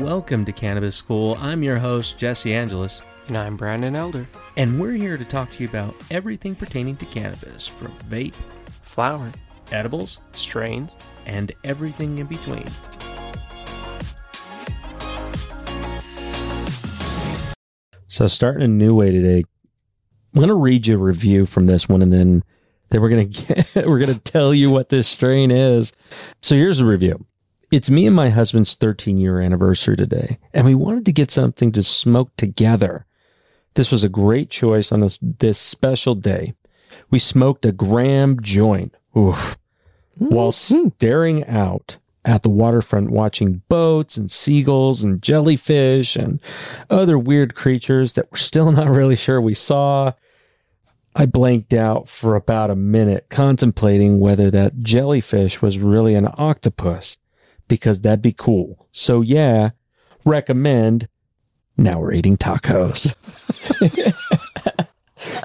Welcome to Cannabis School. I'm your host, Jesse Angelus, And I'm Brandon Elder. and we're here to talk to you about everything pertaining to cannabis from vape, Flower, edibles, strains. and everything in between. So, starting a new way today, I'm going to read you a review from this one, and then then we're going to get we're going to tell you what this strain is. So, here's the review. It's me and my husband's 13 year anniversary today, and we wanted to get something to smoke together. This was a great choice on this this special day. We smoked a gram joint. Oof while mm-hmm. hmm. staring out at the waterfront watching boats and seagulls and jellyfish and other weird creatures that we're still not really sure we saw. I blanked out for about a minute contemplating whether that jellyfish was really an octopus because that'd be cool. So yeah, recommend. Now we're eating tacos.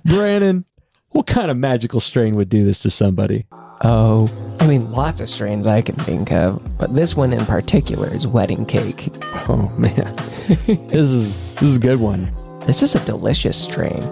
Brandon, what kind of magical strain would do this to somebody? Oh, I mean, lots of strains I can think of, but this one in particular is wedding cake. Oh man, this is this is a good one. This is a delicious strain.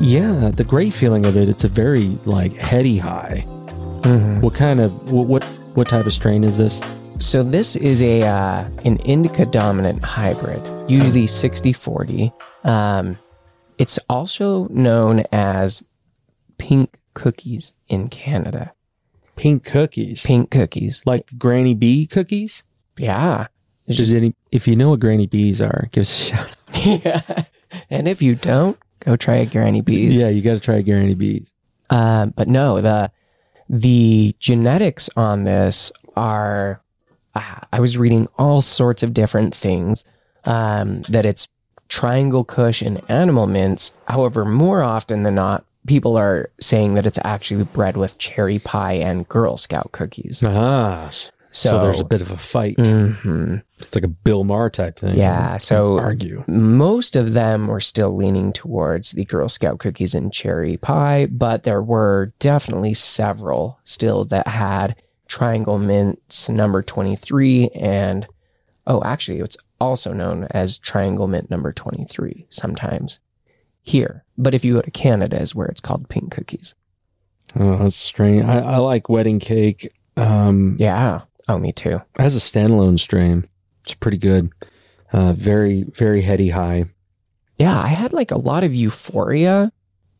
Yeah, the great feeling of it. It's a very like heady high. Mm-hmm. What kind of what what, what type of strain is this? So this is a uh, an indica dominant hybrid, usually 60-40. Um, it's also known as pink cookies in Canada. Pink cookies, Pink cookies. like Granny Bee cookies. Yeah. Does any if you know what Granny Bees are, give us a shout. yeah. And if you don't, go try a Granny Bees. Yeah, you got to try a Granny Bees. Um, but no, the the genetics on this are. I was reading all sorts of different things. Um, that it's triangle kush and animal mints. However, more often than not, people are saying that it's actually bred with cherry pie and Girl Scout cookies. Ah, so, So, there's a bit of a fight. Mhm. It's like a Bill Maher type thing. Yeah. So argue. most of them were still leaning towards the Girl Scout cookies and cherry pie, but there were definitely several still that had triangle mints number 23 and oh actually it's also known as triangle mint number 23 sometimes here but if you go to canada is where it's called pink cookies Oh, that's strange. I, I like wedding cake. Um, yeah oh me too as a standalone strain, it's pretty good. Uh, very, very heady high. yeah i had like a lot of euphoria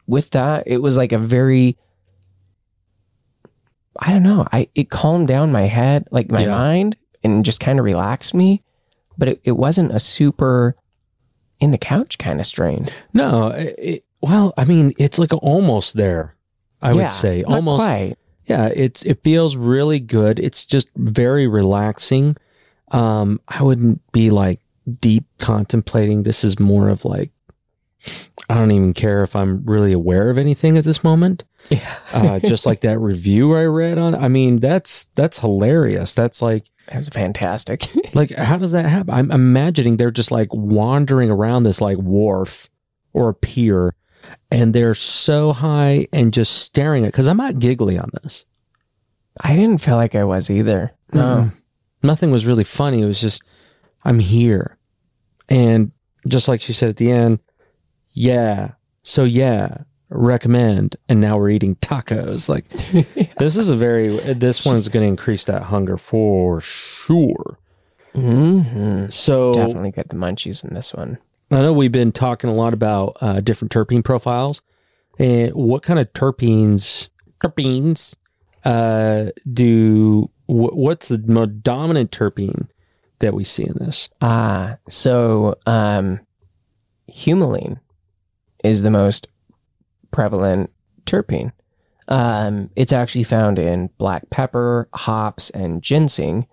with that it was like a very i don't know i it calmed down my head like my Yeah. mind and just kind of relaxed me but it, it wasn't a super in the couch kind of strain No, it, well, I mean, it's like almost there. I Yeah, would say almost. quite. Yeah, it's it feels really good. It's just very relaxing. Um, I wouldn't be like deep contemplating. This is more of like I don't even care if I'm really aware of anything at this moment. Yeah Uh, just like that review I read on. I mean, that's that's hilarious. That's like it was fantastic like how does that happen? I'm imagining they're just like wandering around this like wharf or a pier, and they're so high and just staring at. Because I'm not giggly on this. i didn't feel like i was either no Mm-mm. Nothing was really funny. It was just, I'm here. And just like she said at the end, yeah. So yeah, recommend. And now we're eating tacos. Like this is a very, this one's going to increase that hunger for sure. hmm So definitely get the munchies in this one I know we've been talking a lot about uh, different terpene profiles. And what kind of terpenes, terpenes, uh, do, wh- what's the most dominant terpene that we see in this? Ah, so um, humulene is the most prevalent terpene. Um, it's actually found in black pepper, hops, and ginseng,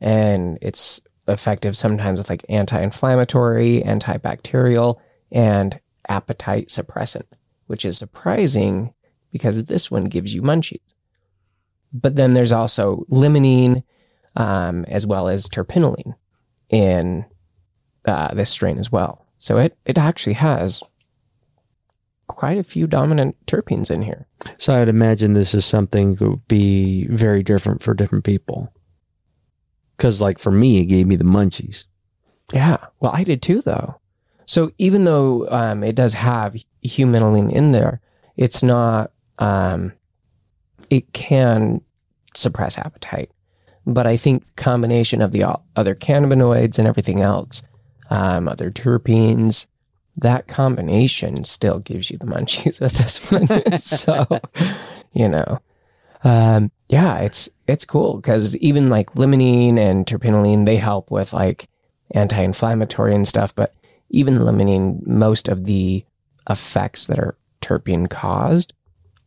and it's effective sometimes with like anti-inflammatory, antibacterial, and appetite suppressant, which is surprising because this one gives you munchies. But then there's also limonene, um, as well as terpinolene in uh, this strain as well. So it it actually has quite a few dominant terpenes in here. So I'd imagine this is something that would be very different for different people. Cause like for me, it gave me the munchies. Yeah. Well, I did too, though. So even though um, it does have humulene in there, it's not. Um, it can suppress appetite, but I think combination of the other cannabinoids and everything else, um, other terpenes, that combination still gives you the munchies with this one. so, you know, um, yeah, it's it's cool because even like limonene and terpinolene, they help with like anti-inflammatory and stuff. But even limonene, most of the effects that are terpene caused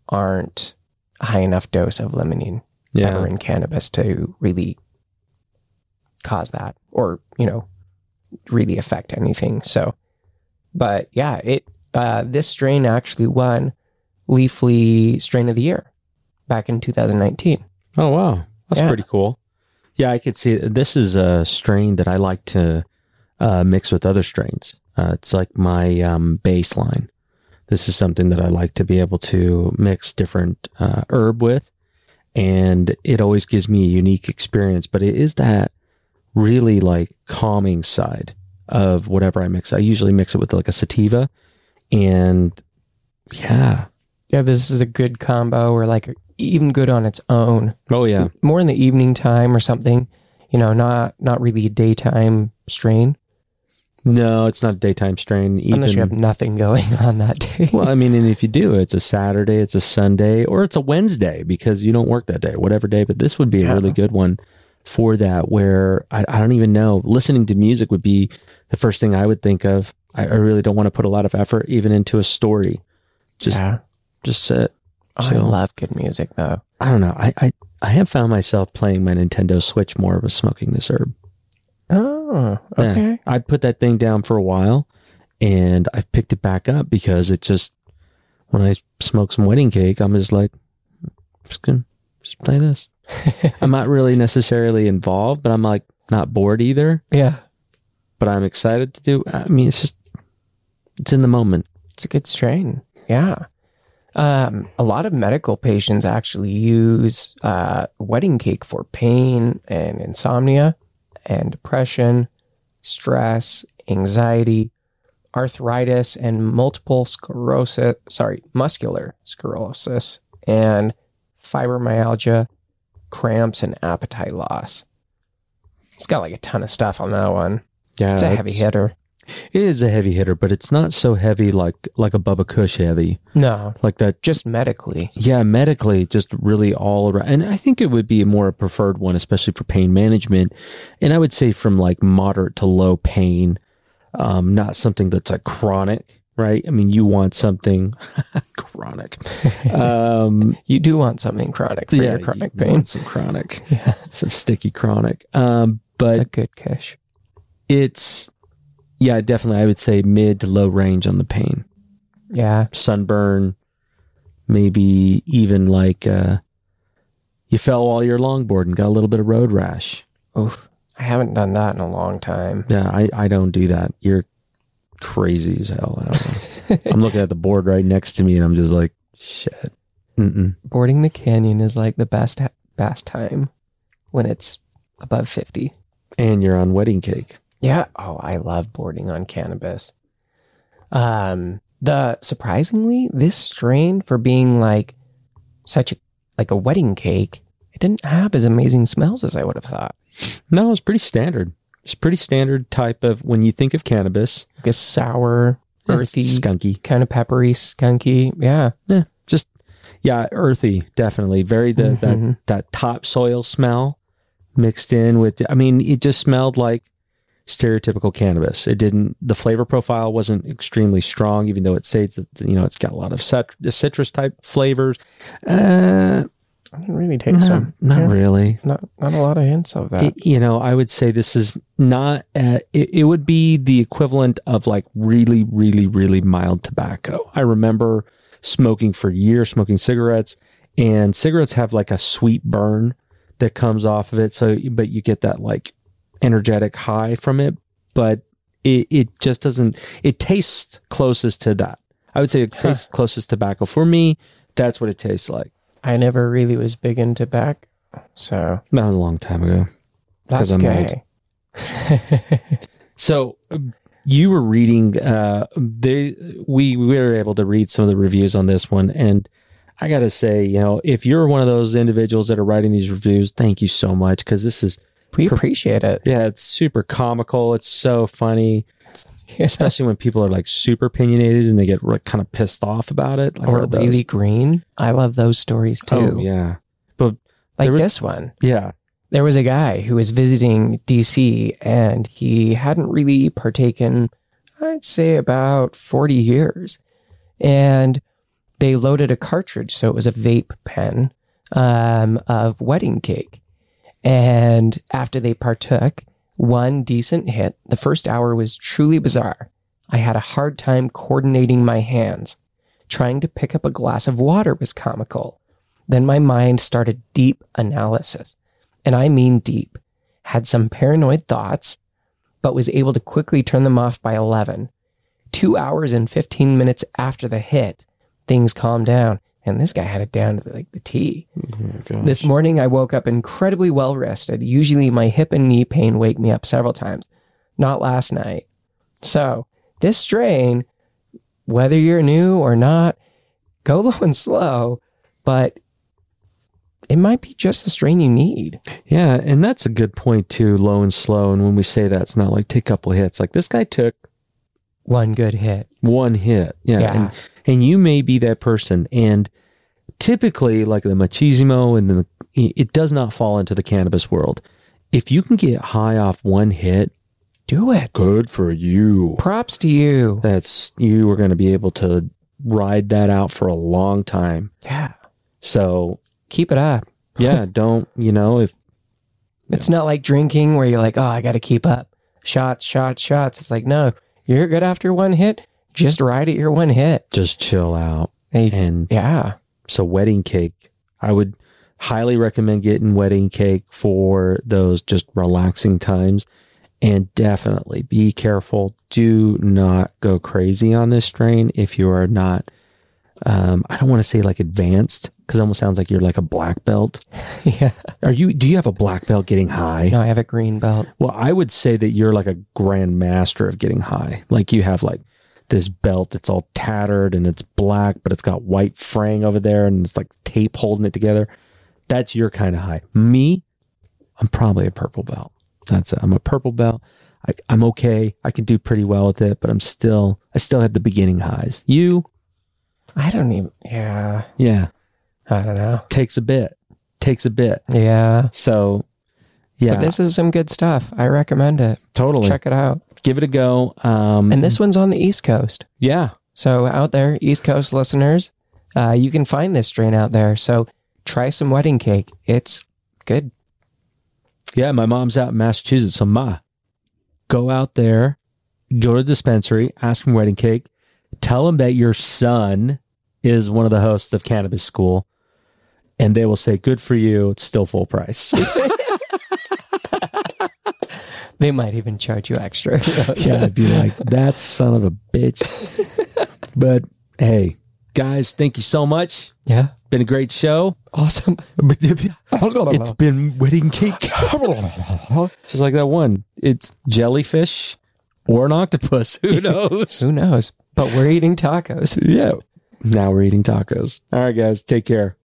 aren't a high enough dose of limonene ever in cannabis to really cause that or you know really affect anything. So, but yeah, it uh, this strain actually won Leafly Strain of the Year back in 2019. Oh wow, that's Yeah. pretty cool. Yeah, I could see it. This is a strain that I like to uh, mix with other strains. Uh, it's like my um, baseline. This is something that I like to be able to mix different uh, herb with, and it always gives me a unique experience. But it is that really like calming side of whatever I mix. I usually mix it with like a sativa, and yeah, Yeah, this is a good combo or like even good on its own. oh yeah, More in the evening time or something, you know, not not really a daytime strain no, it's not a daytime strain. unless you have nothing going on that day. Well, I mean, and if you do, it's a Saturday, it's a Sunday, or it's a Wednesday because you don't work that day, whatever day. But this would be a Yeah. really good one for that, where I, I don't even know. Listening to music would be the first thing I would think of. I, I really don't want to put a lot of effort even into a story. Just, yeah. just sit. Oh, I love good music though. I don't know. I, I, I have found myself playing my Nintendo Switch more of a smoking this herb. Oh, Yeah. okay. I put that thing down for a while and I've picked it back up because it just, when I smoke some wedding cake, I'm just like, hmm, just gonna just play this. I'm not really necessarily involved, but I'm like not bored either, Yeah. but I'm excited to do. I mean, it's just, it's in the moment. It's a good strain. Yeah. Um, a lot of medical patients actually use uh, wedding cake for pain and insomnia and depression, stress, anxiety, arthritis, and multiple sclerosis. Sorry, muscular sclerosis and fibromyalgia, cramps, and appetite loss. It's got like a ton of stuff on that one. Yeah. It's a heavy hitter. It is a heavy hitter, but it's not so heavy like, like a Bubba Kush heavy, No, like that just medically. Yeah, medically, just really all around. And I think it would be a more preferred one, especially for pain management. And I would say from like moderate to low pain, um, not something that's like chronic, right? I mean, you want something chronic. Um, You do want something chronic for yeah, your chronic pain. some chronic, Yeah. some sticky chronic. Um, but a good kush. it's, yeah, definitely, I would say mid to low range on the pain. Yeah. sunburn, maybe even like uh, you fell while you're longboarding, got a little bit of road rash. Oof. I haven't done that in a long time. Yeah, I, I don't do that. You're crazy as hell. I don't know. I'm looking at the board right next to me and I'm just like, shit. Mm-mm. Boarding the canyon is like the best best time when it's above 50. And you're on wedding cake. Yeah. Oh, I love boarding on cannabis. Um, the surprisingly, this strain for being like such a like a wedding cake, it didn't have as amazing smells as I would have thought. No, it was pretty standard. It's pretty standard type of when you think of cannabis, Like a sour, earthy, skunky. kind of peppery, skunky. Yeah. Yeah, just yeah, earthy, definitely. Very the Mhm. that that topsoil smell mixed in with. I mean, it just smelled like stereotypical cannabis. It didn't. The flavor profile wasn't extremely strong, even though it says that you know it's got a lot of cit- citrus type flavors. Uh, I didn't really taste not, them. not Yeah. really. Not not a lot of hints of that. It- you know, I would say this is not. Uh, it, it would be the equivalent of like really, really, really mild tobacco. I remember smoking for years, smoking cigarettes, and cigarettes have like a sweet burn that comes off of it. So, but you get that like energetic high from it, but it it just doesn't. It tastes closest to that. I would say it Huh. tastes closest to tobacco for me. That's what it tastes like. I never really was big into tobacco, so That was a long time ago. that's I'm okay. So you were reading. Uh, they we we were able to read some of the reviews on this one, and I got to say, you know, if you're one of those individuals that are writing these reviews, thank you so much because this is We appreciate it. yeah, it's super comical. It's so funny, especially when people are like super opinionated and they get like kind of pissed off about it. I've or really green. I love those stories too. Oh yeah, but Like was- this one. yeah, There was a guy who was visiting DC and he hadn't really partaken, I'd say about 40 years. And they loaded a cartridge, so it was a vape pen um, of wedding cake. And after they partook, one decent hit, the first hour was truly bizarre. I had a hard time coordinating my hands. Trying to pick up a glass of water was comical. Then my mind started deep analysis and I mean deep, had some paranoid thoughts, but was able to quickly turn them off by 11. Two hours and 15 minutes after the hit, things calmed down, and this guy had it down to like the T. Mm-hmm. This morning, I woke up incredibly well rested. Usually, my hip and knee pain wake me up several times, not last night. So, this strain, whether you're new or not, go low and slow, but it might be just the strain you need. yeah, and that's a good point too. Low and slow, and when we say that, it's not like take a couple hits. Like this guy took One good hit. one hit. Yeah. Yeah. And, and you may be that person. And typically, like the machismo and the, it does not fall into the cannabis world. If you can get high off one hit, Do it. good for you. Props to you. That's, you are going to be able to ride that out for a long time. Yeah. So, Keep it up. yeah, don't, you know, if, It's not like drinking where you're like, oh, I got to keep up. Shots, shots, shots. It's like, no, you're good after one hit. Just ride it your one hit. just chill out. Hey, And yeah. So wedding cake, I would highly recommend getting wedding cake for those just relaxing times. And definitely be careful. Do not go crazy on this strain if you are not. Um, I don't want to say like advanced because it almost sounds like you're like a black belt. yeah. Are you? Do you have a black belt getting high? No, I have a green belt. Well, I would say that you're like a grand master of getting high. Like you have like this belt that's all tattered and it's black, but it's got white fraying over there and it's like tape holding it together. That's your kind of high. Me, I'm probably a purple belt. That's it. I'm a purple belt. I, I'm okay. I can do pretty well with it, but I'm still, I still had the beginning highs. You, I don't even, yeah. yeah, I don't know. takes a bit, takes a bit. Yeah. So, yeah, But this is some good stuff. I recommend it. totally. Check it out. Give it a go. Um, And this one's on the East Coast. yeah, So out there, East Coast listeners, uh, you can find this strain out there. So try some wedding cake. It's good. Yeah, my mom's out in Massachusetts. So, Ma, go out there, go to the dispensary, ask for wedding cake, tell them that your son is one of the hosts of Cannabis School, and they will say, Good for you. It's still full price. They might even charge you extra. Yeah, I'd be like, That son of a bitch. But hey, guys, thank you so much. yeah. Been a great show. Awesome. It's been wedding cake. Just like that one. It's jellyfish or an octopus. Who knows? Who knows? But we're eating tacos. Yeah. Now we're eating tacos. All right, guys. Take care.